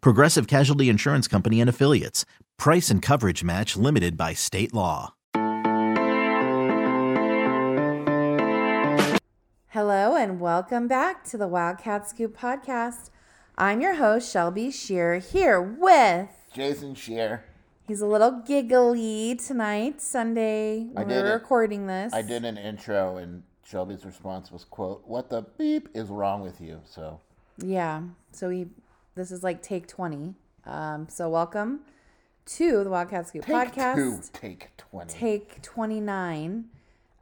Progressive Casualty Insurance Company and Affiliates. Price and coverage match limited by state law. Hello, and welcome back to the Wildcat Scoop podcast. I'm your host, Shelby Scheer, here with. Jason Scheer. He's a little giggly tonight, Sunday. I When did we're it. recording this. I did an intro and Shelby's response was quote, What the beep is wrong with you? So Yeah. So he, this is like take 20. Um, so welcome to the Wildcat Scoop take podcast. two, take twenty. Take 29.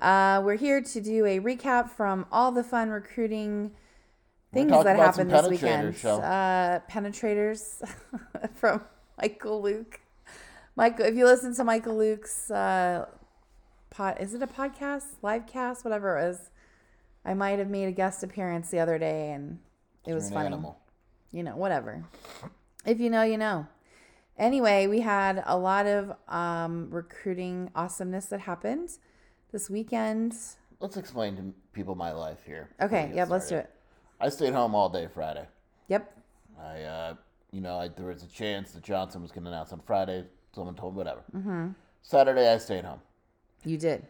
Uh, we're here to do a recap from all the fun recruiting things that happened this weekend. Uh, penetrators from Michael Luke. Michael, if you listen to Michael Luke's uh, pod, is it a podcast, live cast, whatever it was? I might have made a guest appearance the other day, and it was an funny animal. You know, whatever. If you know, you know. Anyway, we had a lot of um, recruiting awesomeness that happened this weekend. Let's explain to people my life here. Okay, yep, let's do it. I stayed home all day Friday. Yep. I, uh, you know, I, there was a chance that Johnson was going to announce on Friday. Someone told me whatever. Mm-hmm. Saturday, I stayed home. You did.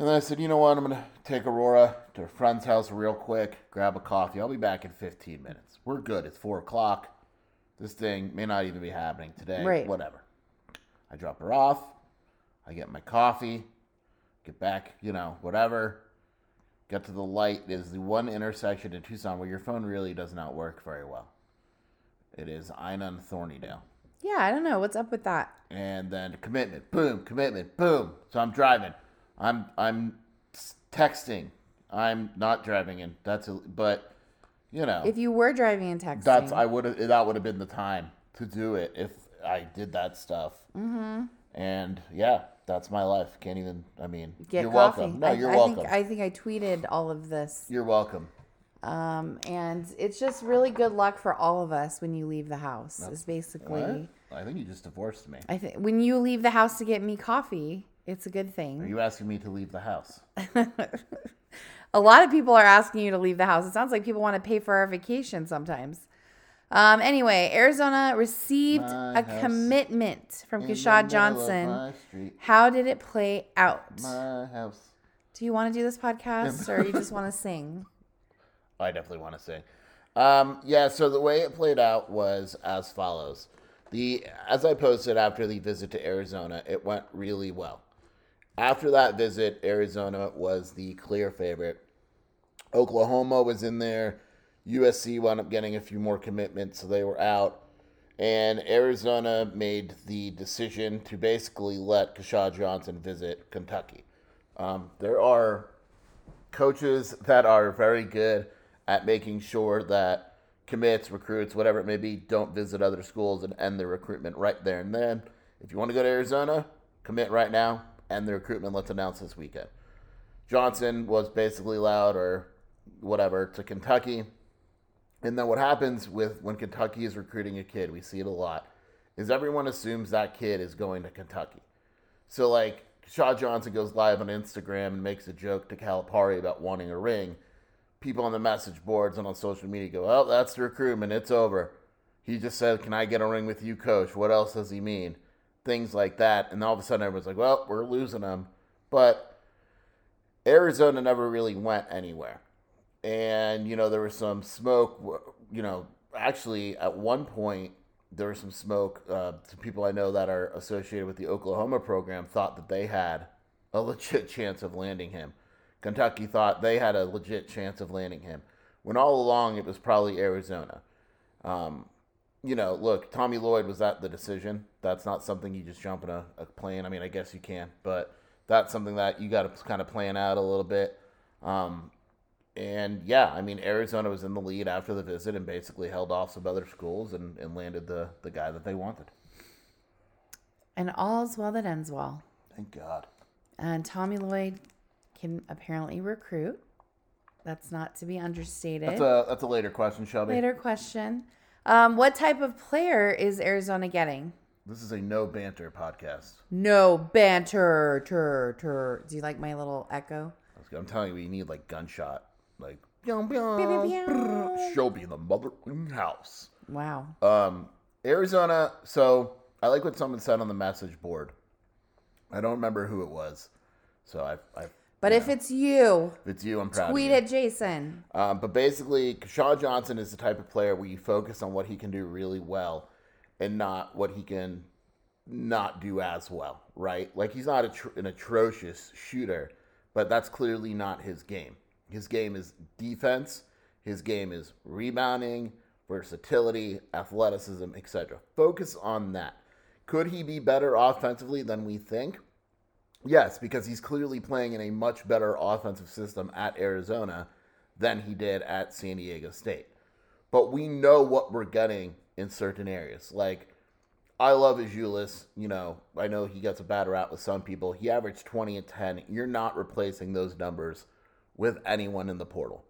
And then I said, you know what? I'm going to take Aurora to a friend's house real quick, grab a coffee. I'll be back in 15 minutes. We're good. It's 4 o'clock. This thing may not even be happening today. Right. Whatever. I drop her off. I get my coffee. Get back, you know, whatever. Get to the light. It is the one intersection in Tucson where your phone really does not work very well. It is Ina and Thornydale Yeah, I don't know what's up with that. and then commitment, boom, commitment, boom. So I'm driving, I'm I'm texting, I'm not driving in. That's a, but you know If you were driving and texting, that's I would have that would have been the time to do it if I did that stuff. Mm-hmm. And yeah, that's my life. Can't even. I mean, get you're coffee. welcome. No, I, you're I welcome. Think, I think I tweeted all of this, you're welcome. um, and it's just really good luck for all of us when you leave the house. Is basically. What? I think you just divorced me. I think when you leave the house to get me coffee, it's a good thing. Are you asking me to leave the house? A lot of people are asking you to leave the house. It sounds like people want to pay for our vacation sometimes. Um, anyway, Arizona received My a commitment from Keshad Johnson. How did it play out? my house. Do you want to do this podcast or you just want to sing? I definitely want to sing. Um, yeah, so the way it played out was as follows. The as I posted after the visit to Arizona, it went really well. After that visit, Arizona was the clear favorite. Oklahoma was in there. USC wound up getting a few more commitments, so they were out. And Arizona made the decision to basically let Keshad Johnson visit Kentucky. Um, there are coaches that are very good at making sure that commits, recruits, whatever it may be, don't visit other schools and end their recruitment right there and then. If you want to go to Arizona, commit right now, end the recruitment. Let's announce this weekend. Johnson was basically loud or whatever to Kentucky. And then what happens with when Kentucky is recruiting a kid, we see it a lot, is everyone assumes that kid is going to Kentucky. So like Shaw Johnson goes live on Instagram and makes a joke to Calipari about wanting a ring. People on the message boards and on social media go, "Oh, that's the recruitment. It's over." He just said, "Can I get a ring with you, coach?" What else does he mean? Things like that, and all of a sudden everyone's like, "Well, we're losing him," but Arizona never really went anywhere. And you know there was some smoke. You know, actually at one point there was some smoke. Uh, some people I know that are associated with the Oklahoma program thought that they had a legit chance of landing him. Kentucky thought they had a legit chance of landing him, when all along it was probably Arizona. Um, you know, look, Tommy Lloyd was that the decision. That's not something you just jump in a, a plane. I mean, I guess you can, but that's something that you got to kind of plan out a little bit. Um, and yeah, I mean, Arizona was in the lead after the visit and basically held off some other schools and, and landed the, the guy that they wanted. And all's well that ends well. Thank God. And Tommy Lloyd can apparently recruit. That's not to be understated. That's a that's a later question, Shelby. Later question. Um, what type of player is Arizona getting? This is a no banter podcast. No banter. Tur, tur. Do you like my little echo? I'm telling you, we need like gunshot, like Pew, pew, pew. Shelby in the mother house. Wow. Um, Arizona. So I like what someone said on the message board. I don't remember who it was. So I, I But if it's you, if it's you, I'm proud. tweet at Jason. Um, but basically, Shaw Johnson is the type of player where you focus on what he can do really well, and not what he can not do as well. Right? Like he's not a tr- an atrocious shooter, but that's clearly not his game. His game is defense. His game is rebounding, versatility, athleticism, etc. Focus on that. Could he be better offensively than we think? Yes, because he's clearly playing in a much better offensive system at Arizona than he did at San Diego State. But we know what we're getting in certain areas. Like, I love Azuolas. You know, I know he gets a bad rap with some people. He averaged 20 and 10. You're not replacing those numbers with anyone in the portal.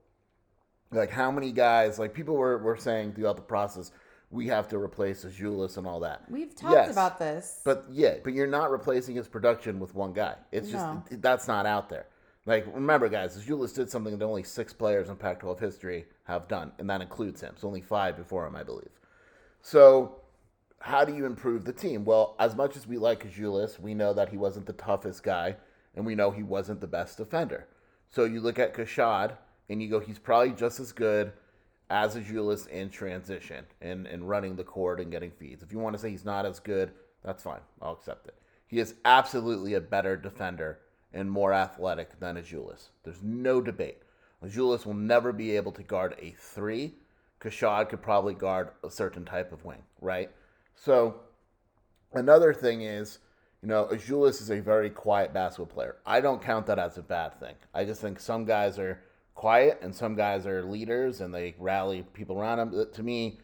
Like, how many guys, like, people were, were saying throughout the process, we have to replace Azuolas and all that. We've talked Yes. about this. But yeah, but you're not replacing his production with one guy. It's just that's not out there. Like remember, guys, Azuolas did something that only six players in Pac-12 history have done, and that includes him. So only five before him, I believe. So how do you improve the team? Well, as much as we like Azuolas, we know that he wasn't the toughest guy, and we know he wasn't the best defender. So you look at Keshad, and you go, he's probably just as good as Azuolas in transition and, and running the court and getting feeds. If you want to say he's not as good, that's fine. I'll accept it. He is absolutely a better defender and more athletic than Azuolas. There's no debate. Azuolas will never be able to guard a three. Keshad could probably guard a certain type of wing, right? So another thing is, you know, Azuolas is a very quiet basketball player. I don't count that as a bad thing. I just think some guys are quiet and some guys are leaders and they rally people around them. To me,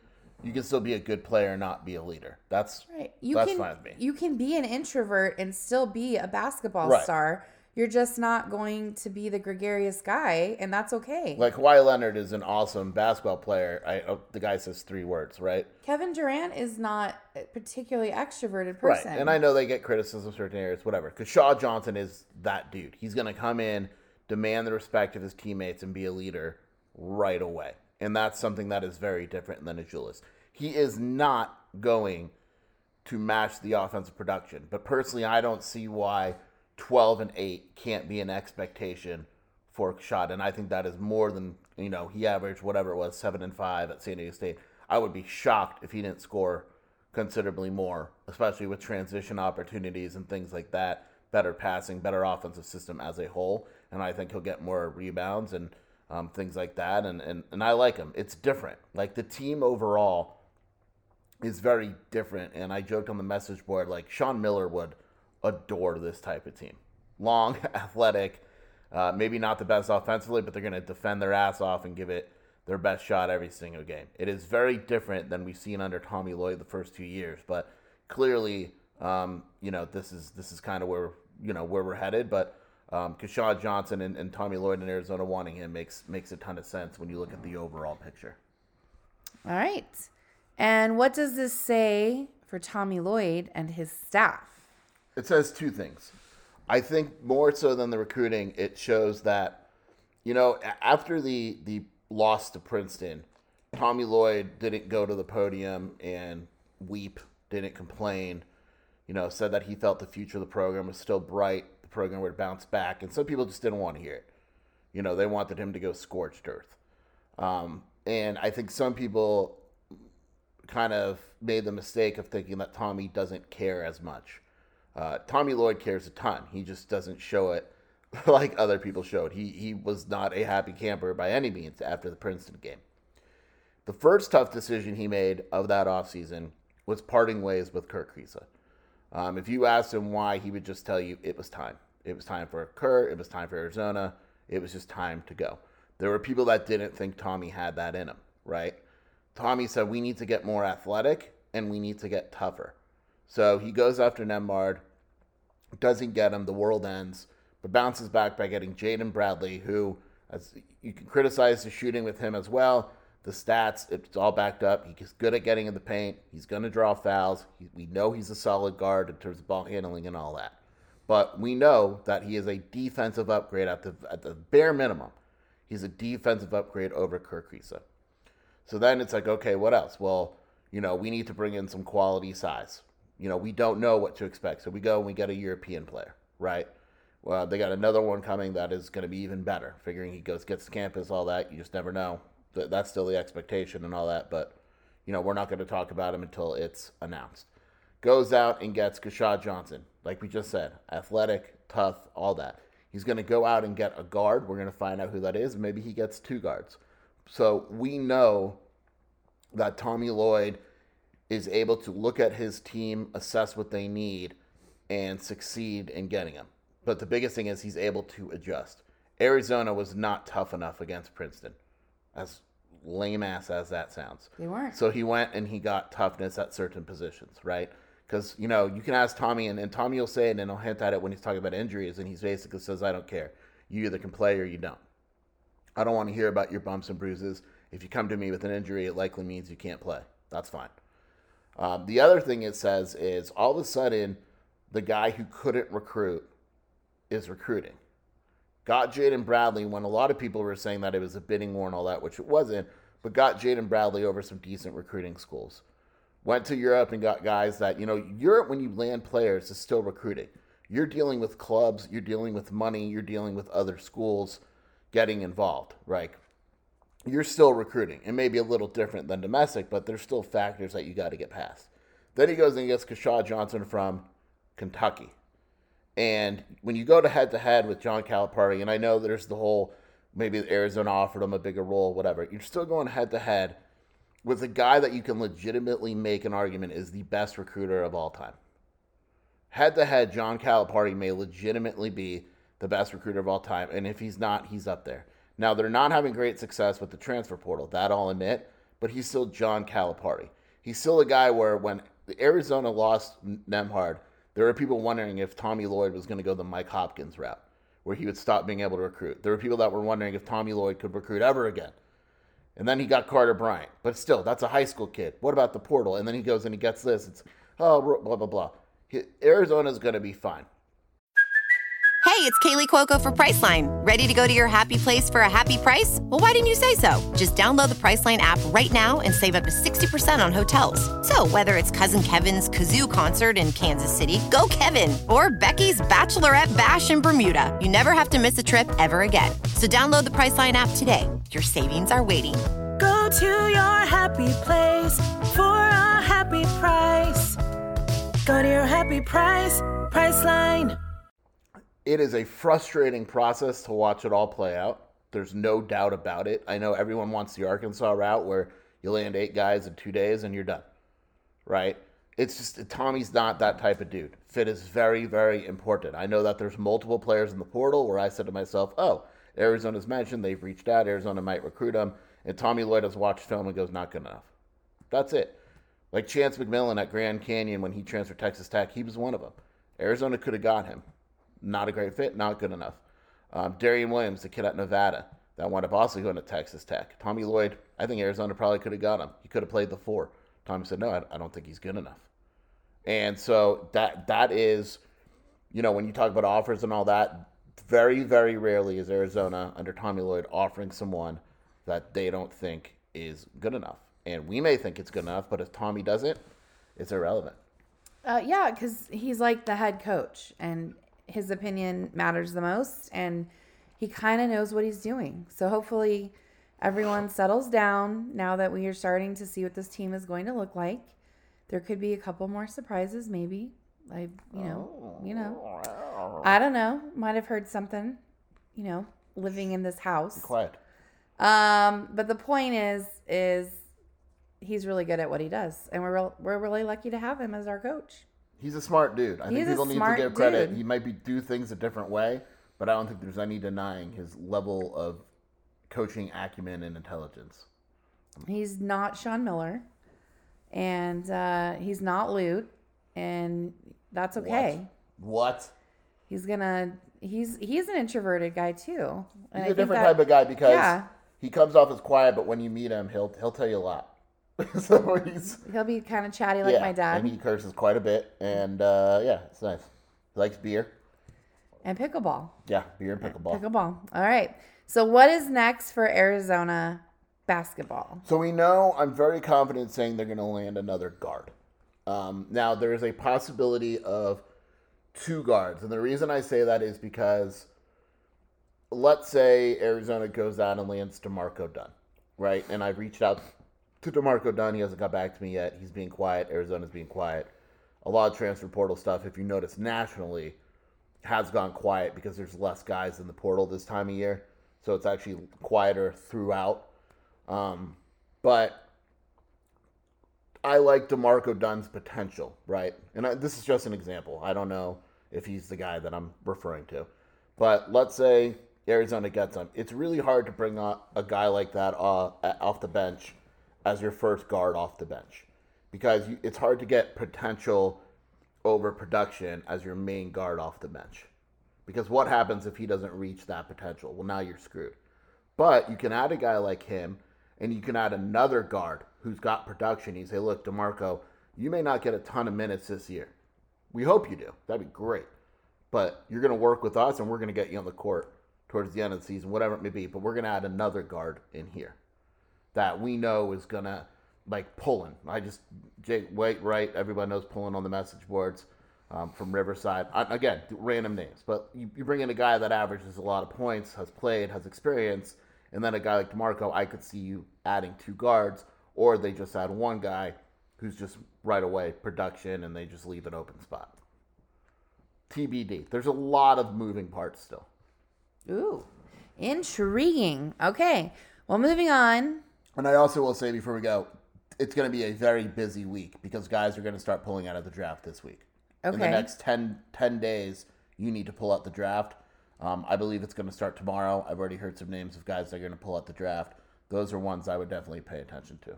you can still be a good player and not be a leader. That's Right. You that's can fine with me. you can be an introvert and still be a basketball Right. star. You're just not going to be the gregarious guy, and that's okay. Like Kawhi Leonard is an awesome basketball player. I oh, the guy says three words, right? Kevin Durant is not a particularly extroverted Right. person. And I know they get criticism in certain areas, whatever. Because Shaw Johnson is that dude. He's going to come in, demand the respect of his teammates, and be a leader right away. And that's something that is very different than Azuolas. He is not going to match the offensive production. But personally, I don't see why 12 and 8 can't be an expectation for shot. And I think that is more than, you know, he averaged whatever it was, 7 and 5 at San Diego State. I would be shocked if he didn't score considerably more, especially with transition opportunities and things like that. Better passing, better offensive system as a whole. And I think he'll get more rebounds and um, things like that. And, and, and I like him. It's different. Like the team overall is very different. And I joked on the message board, like Sean Miller would adore this type of team. Long, athletic, uh, maybe not the best offensively, but they're going to defend their ass off and give it their best shot every single game. It is very different than we've seen under Tommy Lloyd the first two years, but clearly, um, you know, this is this is kind of where you know where we're headed. But um, Keshad Johnson and, and Tommy Lloyd in Arizona wanting him makes makes a ton of sense when you look at the overall picture. All right. And what does this say for Tommy Lloyd and his staff? It says two things. I think more so than the recruiting, it shows that, you know, after the the loss to Princeton, Tommy Lloyd didn't go to the podium and weep, didn't complain, you know, said that he felt the future of the program was still bright, program would bounce back, and some people just didn't want to hear it. You know, they wanted him to go scorched earth. Um, and I think some people kind of made the mistake of thinking that Tommy doesn't care as much. Uh, Tommy Lloyd cares a ton. He just doesn't show it like other people showed. He he was not a happy camper by any means after the Princeton game. The first tough decision he made of that offseason was parting ways with Kerr Kriisa. Um, if you asked him why, he would just tell you it was time. It was time for Kerr. It was time for Arizona. It was just time to go. There were people that didn't think Tommy had that in him, right? Tommy said, we need to get more athletic and we need to get tougher. So he goes after Nembhard, doesn't get him, the world ends, but bounces back by getting Jaden Bradley, who, as you can criticize the shooting with him as well, the stats, it's all backed up. He's good at getting in the paint. He's going to draw fouls. He, we know he's a solid guard in terms of ball handling and all that. But we know that he is a defensive upgrade at the at the bare minimum. He's a defensive upgrade over Kerr Kriisa. So then it's like, okay, what else? Well, you know, we need to bring in some quality size. You know, we don't know what to expect. So we go and we get a European player, right? Well, they got another one coming that is going to be even better. Figuring he goes, gets to campus, all that. You just never know. That's still the expectation and all that. But, you know, we're not going to talk about him until it's announced. Goes out and gets Keshad Johnson, like we just said, athletic, tough, all that. He's going to go out and get a guard. We're going to find out who that is. Maybe he gets two guards. So we know that Tommy Lloyd is able to look at his team, assess what they need, and succeed in getting them. But the biggest thing is he's able to adjust. Arizona was not tough enough against Princeton, as lame ass as that sounds. They weren't. So he went and he got toughness at certain positions, right? Because, you know, you can ask Tommy, and, and Tommy will say and he'll hint at it when he's talking about injuries, and he basically says, I don't care. You either can play or you don't. I don't want to hear about your bumps and bruises. If you come to me with an injury, it likely means you can't play. That's fine. Um, the other thing it says is all of a sudden, the guy who couldn't recruit is recruiting. Got Jaden Bradley when a lot of people were saying that it was a bidding war and all that, which it wasn't, but got Jaden Bradley over some decent recruiting schools. Went to Europe and got guys that, you know, Europe, when you land players, is still recruiting. You're dealing with clubs, you're dealing with money, you're dealing with other schools getting involved, right? You're still recruiting. It may be a little different than domestic, but there's still factors that you got to get past. Then he goes and gets Keshad Johnson from Kentucky. And when you go to head to head with John Calipari, and I know there's the whole maybe Arizona offered him a bigger role, whatever, you're still going head to head with a guy that you can legitimately make an argument is the best recruiter of all time. Head to head, John Calipari may legitimately be the best recruiter of all time. And if he's not, he's up there. Now, they're not having great success with the transfer portal, that I'll admit, but he's still John Calipari. He's still a guy where when Arizona lost Nemhard, there were people wondering if Tommy Lloyd was going to go the Mike Hopkins route, where he would stop being able to recruit. There were people that were wondering if Tommy Lloyd could recruit ever again. And then he got Carter Bryant. But still, that's a high school kid. What about the portal? And then he goes and he gets this. It's, oh, blah, blah, blah. Arizona's going to be fine. Hey, it's Kaley Cuoco for Priceline. Ready to go to your happy place for a happy price? Well, why didn't you say so? Just download the Priceline app right now and save up to 60% on hotels. So, whether it's Cousin Kevin's Kazoo concert in Kansas City, go Kevin, or Becky's Bachelorette Bash in Bermuda, you never have to miss a trip ever again. So, download the Priceline app today. Your savings are waiting. Go to your happy place for a happy price. Go to your happy price, Priceline. It is a frustrating process to watch it all play out. There's no doubt about it. I know everyone wants the Arkansas route where you land eight guys in two days and you're done, right? It's just Tommy's not that type of dude. Fit is very, very important. I know that there's multiple players in the portal where I said to myself, oh, Arizona's mentioned, they've reached out, Arizona might recruit him, and Tommy Lloyd has watched film and goes, not good enough. That's it. Like Chance McMillian at Grand Canyon when he transferred Texas Tech, he was one of them. Arizona could have got him. Not a great fit, not good enough. Um, Darrion Williams, the kid at Nevada, that wound up also going to Texas Tech. Tommy Lloyd, I think Arizona probably could have got him. He could have played the four. Tommy said, no, I, I don't think he's good enough. And so that that is, you know, when you talk about offers and all that, very, very rarely is Arizona under Tommy Lloyd offering someone that they don't think is good enough. And we may think it's good enough, but if Tommy doesn't, it's irrelevant. Uh, yeah, because he's like the head coach, and his opinion matters the most, and he kind of knows what he's doing. So hopefully, everyone settles down now that we are starting to see what this team is going to look like. There could be a couple more surprises, maybe. Like you know, you know, I don't know. Might have heard something, you know, living in this house. Quiet. Um, but the point is, is he's really good at what he does, and we're real, we're really lucky to have him as our coach. He's a smart dude. I He's think a people need to smart give credit. dude. He might be do things a different way, but I don't think there's any denying his level of coaching acumen and intelligence. He's not Sean Miller, and uh, he's not Lute, and that's okay. What? He's gonna. He's he's an introverted guy too. And He's I a different that- type of guy because yeah. he comes off as quiet, but when you meet him, he'll he'll tell you a lot. so he's He'll be kind of chatty like yeah, my dad. and he curses quite a bit, and uh, yeah, it's nice. He likes beer. and pickleball. Yeah, beer and pickleball. Pickleball. All right. So what is next for Arizona basketball? So we know I'm very confident saying they're going to land another guard. Um, now there is a possibility of two guards, and the reason I say that is because let's say Arizona goes out and lands Demarco Dunn, right? And I've reached out to Demarco Dunn. He hasn't got back to me yet. He's being quiet. Arizona's being quiet. A lot of transfer portal stuff, if you notice nationally, has gone quiet because there's less guys in the portal this time of year. So it's actually quieter throughout. Um, but I like DeMarco Dunn's potential, right? And I, this is just an example. I don't know if he's the guy that I'm referring to. But let's say Arizona gets him. It's really hard to bring up a guy like that uh, off the bench as your first guard off the bench because you, it's hard to get potential over production as your main guard off the bench. Because what happens if he doesn't reach that potential? Well, now you're screwed. But you can add a guy like him, and you can add another guard who's got production. You say, look, DeMarco, you may not get a ton of minutes this year. We hope you do. That'd be great. But you're going to work with us, and we're going to get you on the court towards the end of the season, whatever it may be. But we're going to add another guard in here that we know is going to, like, Pullin. I just, Jake, wait, right? Everybody knows Pullin on the message boards um, from Riverside. I, again, random names, but you, you bring in a guy that averages a lot of points, has played, has experience, and then a guy like DeMarco, I could see you adding two guards, or they just add one guy who's just right away production and they just leave an open spot. TBD. There's a lot of moving parts still. Ooh, intriguing. Okay. Well, moving on. And I also will say before we go, it's going to be a very busy week because guys are going to start pulling out of the draft this week. Okay. In the next 10, 10 days, you need to pull out the draft. Um, I believe it's going to start tomorrow. I've already heard some names of guys that are going to pull out the draft. Those are ones I would definitely pay attention to.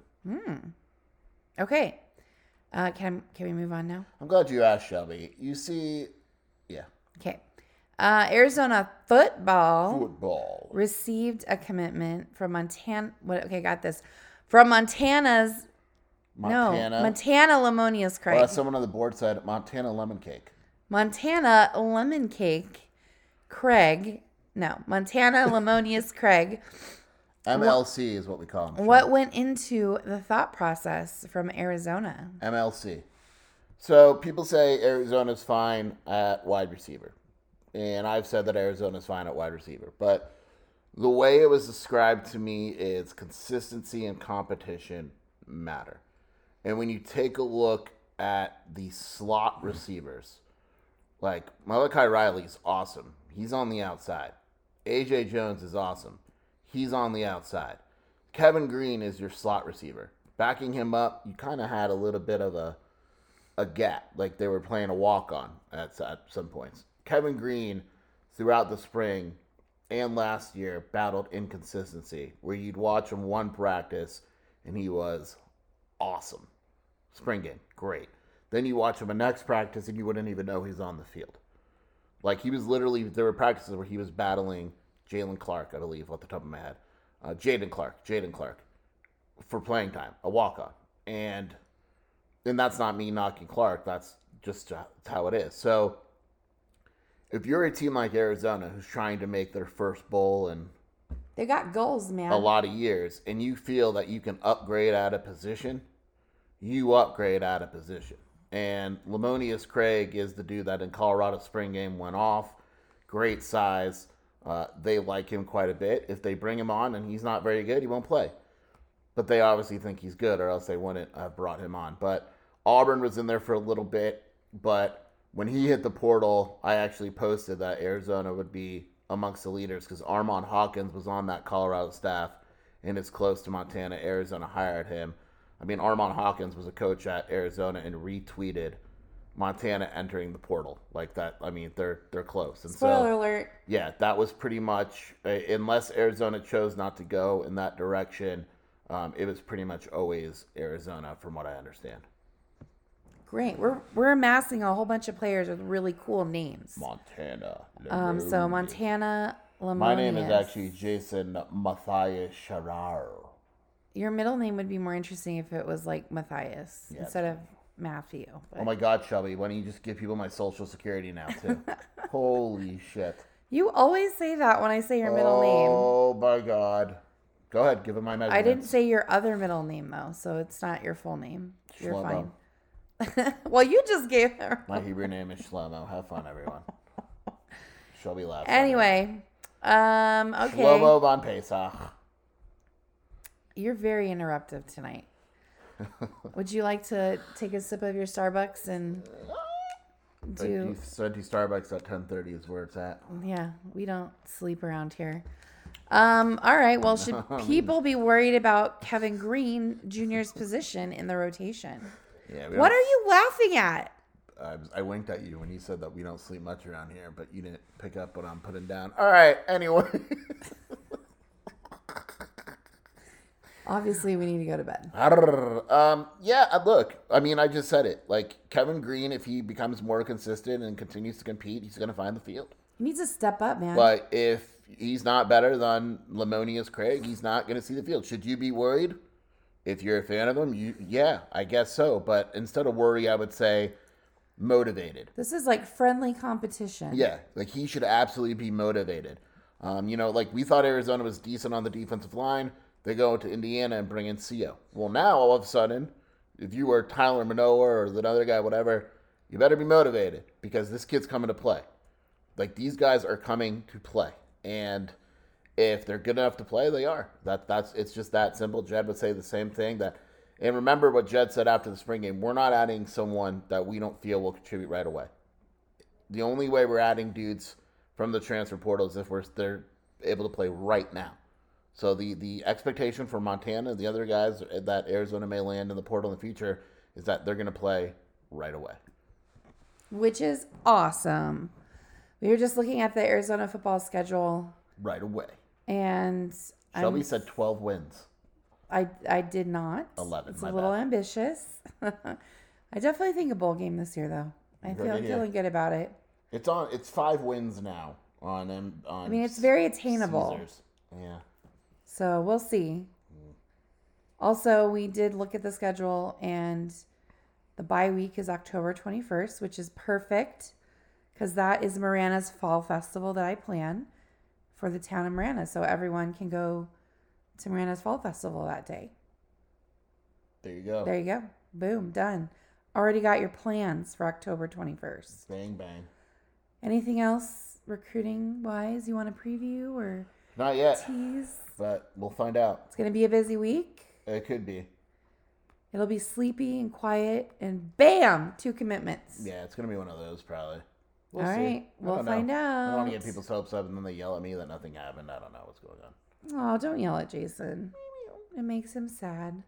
Okay. Uh, can can we move on now? I'm glad you asked, Shelby. You see, yeah, Okay. Uh, Arizona football football. received a commitment from Montana. What? Okay, got this. From Montana's Montana. no Montana Lemonious Well, Craig. that's someone on the board said Montana lemon cake. Montana Lemon Cake Craig. No, Montana Lemonious Craig. MLC is what we call them. What went into the thought process from Arizona? MLC. So people say Arizona's fine at wide receiver. And I've said that Arizona's fine at wide receiver. But the way it was described to me is consistency and competition matter. And when you take a look at the slot hmm. receivers, like Malachi Riley's awesome. He's on the outside. AJ Jones is awesome. He's on the outside. Kevin Green is your slot receiver. Backing him up, you kind of had a little bit of a a gap, like they were playing a walk on at, at some points. Kevin Green, throughout the spring and last year, battled inconsistency, where you'd watch him one practice and he was awesome. Spring game, great. Then you watch him a next practice and you wouldn't even know he's on the field. Like he was literally, there were practices where he was battling Jalen Clark, I believe, off the top of my head. Uh, Jaden Clark, Jaden Clark, for playing time, a walk on. And and that's not me knocking Clark. That's just how it is. So if you're a team like Arizona who's trying to make their first bowl and They got goals, man. a lot of years, and you feel that you can upgrade out of position, you upgrade out of position. And Lemonious Craig is the dude that in Colorado spring game went off. Great size. Uh, they like him quite a bit. If they bring him on and he's not very good, he won't play. But they obviously think he's good, or else they wouldn't have brought him on. But Auburn was in there for a little bit, but when he hit the portal, I actually posted that Arizona would be amongst the leaders because Armon Hawkins was on that Colorado staff and it's close to Montana. Arizona hired him. I mean, Armon Hawkins was a coach at Arizona and retweeted Montana entering the portal like that. I mean, they're they're close. And Spoiler so, alert. yeah, that was pretty much uh, unless Arizona chose not to go in that direction. Um, it was pretty much always Arizona, from what I understand. Great. We're we're amassing a whole bunch of players with really cool names. Montana. Um, so Montana. My name is actually Jason Matthias Sharar. Your middle name would be more interesting if it was like Matthias Yeah. instead of Matthew. Oh my God, Shelby, why don't you just give people my social security now too? Holy shit! You always say that when I say your middle name. Oh my God! Go ahead, give him my I measurements. didn't say your other middle name though, so it's not your full name. You're Shlomo. fine. well, you just gave her. My Hebrew name is Shlomo. Have fun, everyone. Shelby laughs. Anyway, um, okay. Shlomo von Pesach. You're very interruptive tonight. Would you like to take a sip of your Starbucks and do? Twenty Starbucks at ten thirty is where it's at. Yeah, we don't sleep around here. Um, all right. Well, should people be worried about Kevin Green Jr.'s position in the rotation? Yeah. What are you laughing at? I, was- I winked at you when you said that we don't sleep much around here, but you didn't pick up what I'm putting down. All right. Anyway. Obviously, we need to go to bed. um. Yeah. uh, Look. I mean, I just said it. Like Kevin Green, if he becomes more consistent and continues to compete, he's going to find the field. He needs to step up, man. But if he's not better than Lemonious Craig, he's not going to see the field. Should you be worried? If you're a fan of him, you yeah, I guess so. But instead of worry, I would say motivated. This is like friendly competition. Yeah, like he should absolutely be motivated. Um, you know, like we thought Arizona was decent on the defensive line. They go to Indiana and bring in Co. Well, now all of a sudden, if you were Tyler Manoa or the other guy, whatever, you better be motivated because this kid's coming to play. Like these guys are coming to play, and if they're good enough to play, they are. That that's it's just that simple. Jedd would say the same thing. That and remember what Jedd said after the spring game. We're not adding someone that we don't feel will contribute right away the only way we're adding dudes from the transfer portal is if we're they're able to play right now. So the the expectation for Montana and the other guys that Arizona may land in the portal in the future is that they're going to play right away. Which is awesome. We were just looking at the Arizona football schedule, Right away. and Shelby I'm- said 12 wins. I I did not. 11, It's my a little bad. ambitious. I definitely think a bowl game this year, though. I feel idea. feeling good about it. It's on. It's five wins now on. On I mean, it's very attainable. Caesars. Yeah. So we'll see. Also, we did look at the schedule, and the bye week is October 21st, which is perfect because that is Marana's Fall Festival that I plan for the town of Marana. So everyone can go to Marana's Fall Festival that day. There you go. There you go. Boom, done. Already got your plans for October 21st. Bang bang. Anything else recruiting wise you want to preview or Not yet, tease? But we'll find out. It's going to be a busy week. It could be. It'll be sleepy and quiet, and bam, two commitments. Yeah, it's gonna be one of those probably. We'll All see. right, I we'll don't know. find I don't want to get people's hopes up and then they yell at me that nothing happened. I don't know what's going on. Oh, don't yell at Jason. It makes him sad.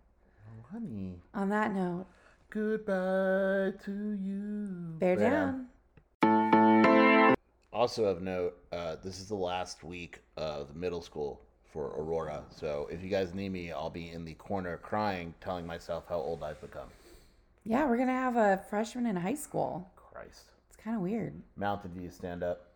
Oh, honey, On that note, goodbye to you. bear Bear down. Also of note, uh, this is the last week of middle school for Aurora. So if you guys need me, I'll be in the corner crying, telling myself how old I've become. Yeah, we're gonna have a freshman in high school. Christ. It's kind of weird. Mountain View, stand up.